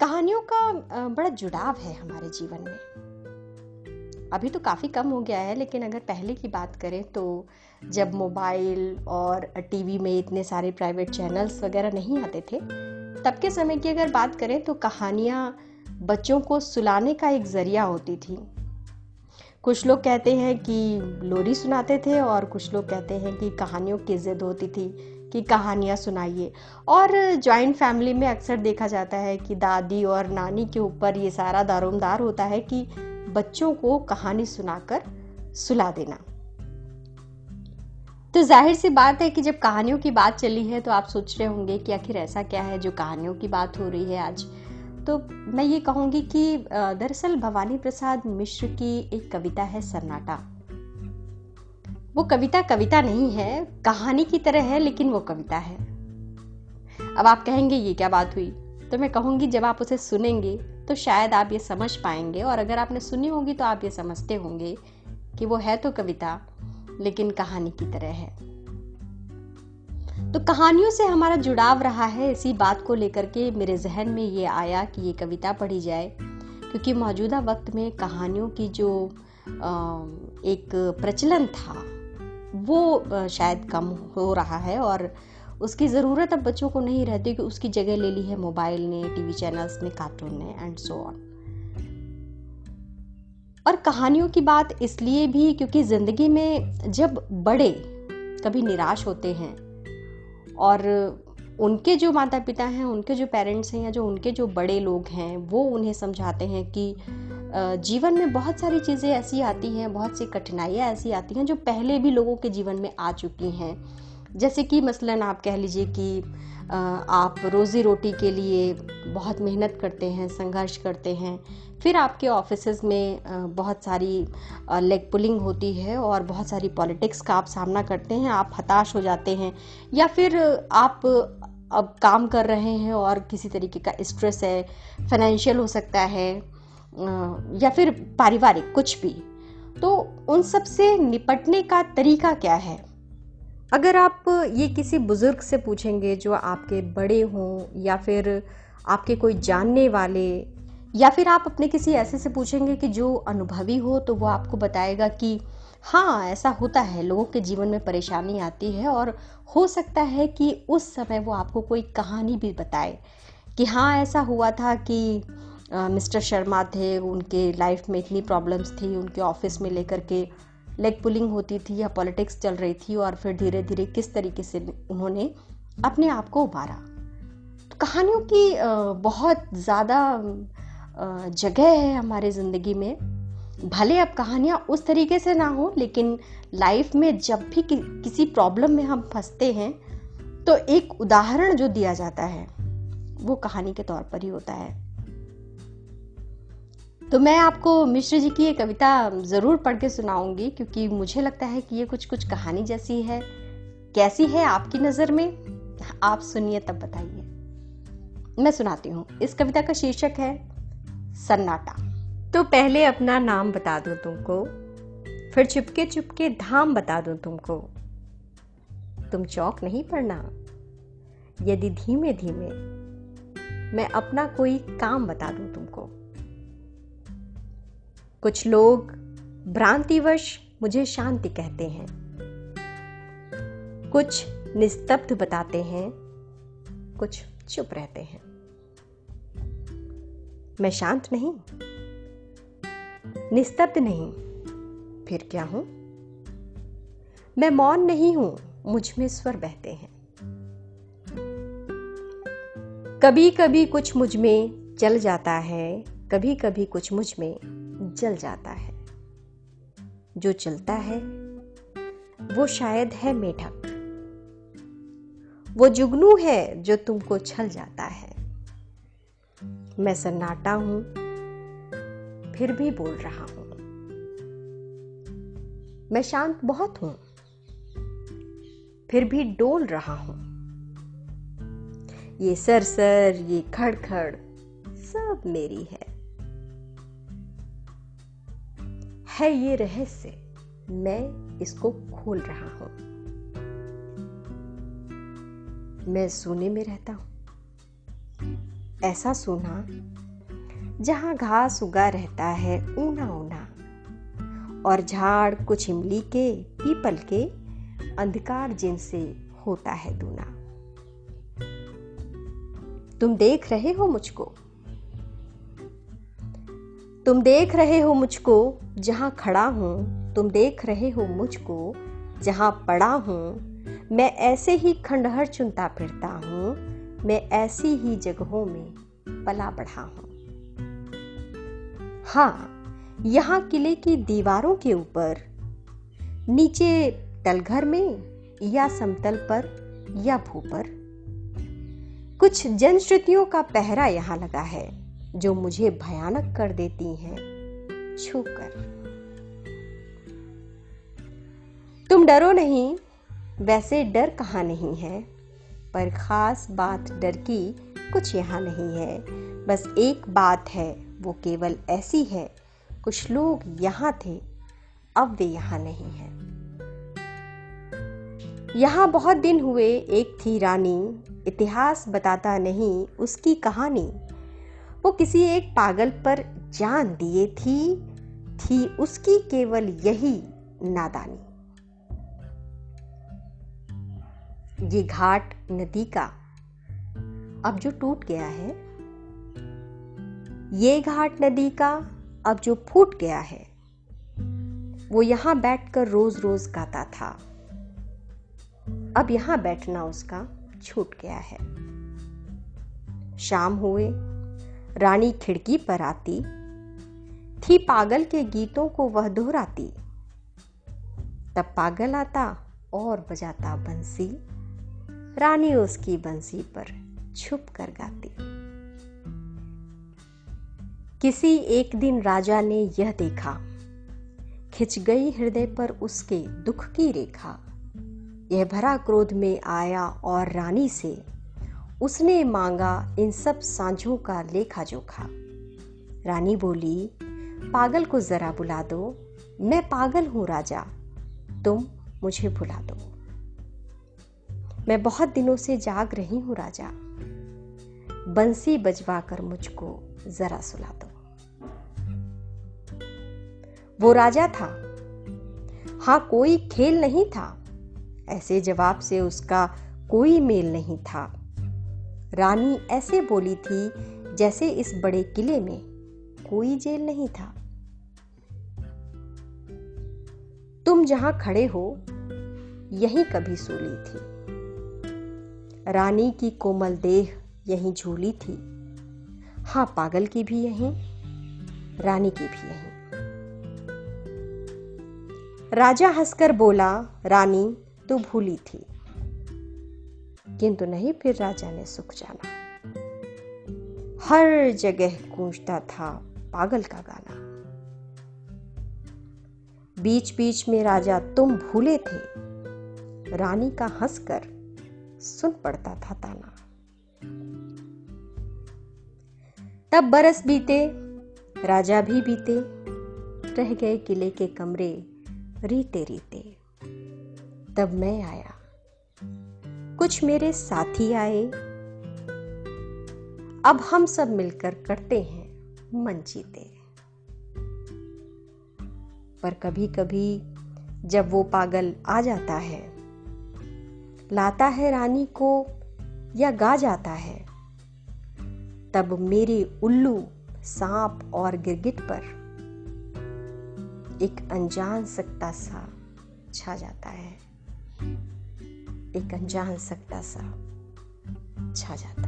कहानियों का बड़ा जुड़ाव है हमारे जीवन में। अभी तो काफ़ी कम हो गया है, लेकिन अगर पहले की बात करें तो जब मोबाइल और टीवी में इतने सारे प्राइवेट चैनल्स वगैरह नहीं आते थे, तब के समय की अगर बात करें तो कहानियाँ बच्चों को सुलाने का एक ज़रिया होती थी। कुछ लोग कहते हैं कि लोरी सुनाते थे और कुछ लोग कहते हैं कि कहानियों की ज़िद होती थी। कि कहानियाँ सुनाइए। और जॉइंट फैमिली में अक्सर देखा जाता है कि दादी और नानी के ऊपर ये सारा दारोमदार होता है कि बच्चों को कहानी सुनाकर सुला देना। तो ज़ाहिर सी बात है कि जब कहानियों की बात चली है तो आप सोच रहे होंगे कि आखिर ऐसा क्या है जो कहानियों की बात हो रही है आज? तो मैं ये कहूँगी कि दरअसल भवानी प्रसाद मिश्र की एक कविता है सन्नाटा। वो कविता कविता नहीं है, कहानी की तरह है, लेकिन वो कविता है। अब आप कहेंगे, ये क्या बात हुई? तो मैं कहूँगी, जब आप उसे सुनेंगे तो शायद आप ये समझ पाएँगे, और अगर आपने सुनी होगी तो आप ये समझते होंगे कि वो है तो कविता, लेकिन कहानी की तरह है। तो कहानियों से हमारा जुड़ाव रहा है। इसी बात को लेकर के मेरे जहन में ये आया कि ये कविता पढ़ी जाए, क्योंकि मौजूदा वक्त में कहानियों की जो एक प्रचलन था। वो शायद कम हो रहा है और उसकी ज़रूरत अब बच्चों को नहीं रहती कि उसकी जगह ले ली है मोबाइल ने, टीवी चैनल्स ने, कार्टून ने एंड सो ऑन और कहानियों की बात इसलिए भी क्योंकि ज़िंदगी में जब बड़े कभी निराश होते हैं और उनके जो माता पिता हैं, उनके जो पेरेंट्स हैं या जो उनके जो बड़े लोग हैं, वो उन्हें समझाते हैं कि जीवन में बहुत सारी चीज़ें ऐसी आती हैं, बहुत सी कठिनाइयाँ ऐसी आती हैं जो पहले भी लोगों के जीवन में आ चुकी हैं। जैसे कि मसलन आप कह लीजिए कि आप रोज़ी रोटी के लिए बहुत मेहनत करते हैं, संघर्ष करते हैं, फिर आपके ऑफ़िस में बहुत सारी लेग पुलिंग होती है और बहुत सारी पॉलिटिक्स का आप सामना करते हैं, आप हताश हो जाते हैं, या फिर आप अब काम कर रहे हैं और किसी तरीके का स्ट्रेस है, फाइनेंशियल हो सकता है या फिर पारिवारिक कुछ भी। तो उन सबसे निपटने का तरीका क्या है? अगर आप ये किसी बुज़ुर्ग से पूछेंगे जो आपके बड़े हों या फिर आपके कोई जानने वाले, या फिर आप अपने किसी ऐसे से पूछेंगे कि जो अनुभवी हो तो वो आपको बताएगा कि हाँ ऐसा होता है। लोगों के जीवन में परेशानी आती है और हो सकता है कि उस समय वो आपको कोई कहानी भी बताए कि हाँ ऐसा हुआ था कि मिस्टर शर्मा थे उनके लाइफ में इतनी प्रॉब्लम्स थी उनके ऑफ़िस में लेकर के लेग पुलिंग होती थी या पॉलिटिक्स चल रही थी और फिर धीरे धीरे किस तरीके से उन्होंने अपने आप को उबारा तो कहानियों की बहुत ज़्यादा जगह है हमारे ज़िंदगी में। भले अब कहानियाँ उस तरीके से ना हो लेकिन लाइफ में जब भी कि, किसी प्रॉब्लम में हम फंसते हैं तो एक उदाहरण जो दिया जाता है वो कहानी के तौर पर ही होता है। तो मैं आपको मिश्र जी की ये कविता ज़रूर पढ़ के सुनाऊँगी, क्योंकि मुझे लगता है कि ये कुछ कुछ कहानी जैसी है। कैसी है आपकी नज़र में? आप सुनिए, तब बताइए। मैं सुनाती हूँ। इस कविता का शीर्षक है, सन्नाटा। तो पहले अपना नाम बता दूँ तुमको, फिर चुपके चुपके धाम बता दूँ तुमको। तुम चौक नहीं पड़ना। यदि धीमे धीमे मैं अपना कोई काम बता दूँ तुमको। कुछ लोग भ्रांतिवश मुझे शांति कहते हैं। कुछ निस्तब्ध बताते हैं, कुछ चुप रहते हैं। मैं शांत नहीं, निस्तब्ध नहीं, फिर क्या हूँ? मैं मौन नहीं हूँ, मुझमें स्वर बहते हैं। कभी कभी कुछ मुझमें चल जाता है कभी कभी कुछ मुझमें। जल जाता है। जो चलता है, वो शायद है मेढक। वो जुगनू है जो तुमको छल जाता है। मैं सन्नाटा हूँ, फिर भी बोल रहा हूँ। मैं शांत बहुत हूँ, फिर भी डोल रहा हूँ। ये सर सर ये खड़खड़, सब मेरी है। है ये रहस्य। मैं इसको खोल रहा हूँ। मैं सोने में रहता हूँ। ऐसा सोना, जहाँ घास उगा रहता है ऊना ऊना और झाड़ कुछ इमली के, पीपल के अंधकार जिनसे होता है दूना। तुम देख रहे हो मुझको? तुम देख रहे हो मुझको, जहाँ खड़ा हूँ, तुम देख रहे हो मुझको, जहाँ पड़ा हूँ। मैं ऐसे ही खंडहर चुनता फिरता हूँ, मैं ऐसी ही जगहों में पला बढ़ा हूँ। हाँ यहाँ किले की दीवारों के ऊपर, नीचे तलघर में या समतल पर या भू पर कुछ जनश्रुतियों का पहरा यहाँ लगा है। जो मुझे भयानक कर देती हैं, छूकर। तुम डरो नहीं, वैसे डर कहाँ नहीं है? पर खास बात डर की कुछ यहाँ नहीं है। बस एक बात है, वो केवल ऐसी है, कुछ लोग यहाँ थे, अब वे यहाँ नहीं हैं। यहाँ बहुत दिन हुए, एक थी रानी, इतिहास बताता नहीं उसकी कहानी। वो किसी एक पागल पर जान दिए थी थी उसकी केवल यही नादानी। ये घाट नदी का अब जो टूट गया है, ये घाट नदी का अब जो फूट गया है, वो यहाँ बैठकर रोज रोज गाता था। अब यहाँ बैठना उसका छूट गया है। शाम हुए रानी खिड़की पर आती, थी पागल के गीतों को वह दोहराती। तब पागल आता और बजाता बंसी, रानी उसकी बंसी पर छुप कर गाती। किसी एक दिन राजा ने यह देखा, खिंच गई हृदय पर उसके दुख की रेखा। यह भरा क्रोध में आया और रानी से उसने मांगा इन सब सांझों का लेखा जोखा रानी बोली, पागल को जरा बुला दो। मैं पागल हूँ, राजा। तुम मुझे बुला दो। मैं बहुत दिनों से जाग रही हूँ, राजा। बंसी बजवा कर मुझको जरा सुला दो। वो राजा था। हाँ कोई खेल नहीं था। ऐसे जवाब से उसका कोई मेल नहीं था। रानी ऐसे बोली थी जैसे इस बड़े किले में कोई जेल नहीं था। तुम जहाँ खड़े हो, यही कभी सूली थी। रानी की कोमल देह यहीं झूली थी। हाँ, पागल की भी यहीं, रानी की भी यहीं। राजा हंसकर बोला, रानी तो भूली थी। किंतु नहीं, फिर राजा ने सुख जाना। हर जगह गूंजता था पागल का गाना। बीच बीच में राजा तुम भूले थे। रानी का हंसकर सुन पड़ता था ताना। तब बरस बीते, राजा भी बीते, रह गए किले के कमरे रीते रीते तब मैं आया। कुछ मेरे साथी आए। अब हम सब मिलकर करते हैं मन जीते। पर कभी कभी जब वो पागल आ जाता है, लाता है रानी को या गा जाता है, तब मेरे उल्लू सांप और गिरगिट पर एक अनजान सकता सा छा जाता है। एक अनजान सकता सा छा जाता।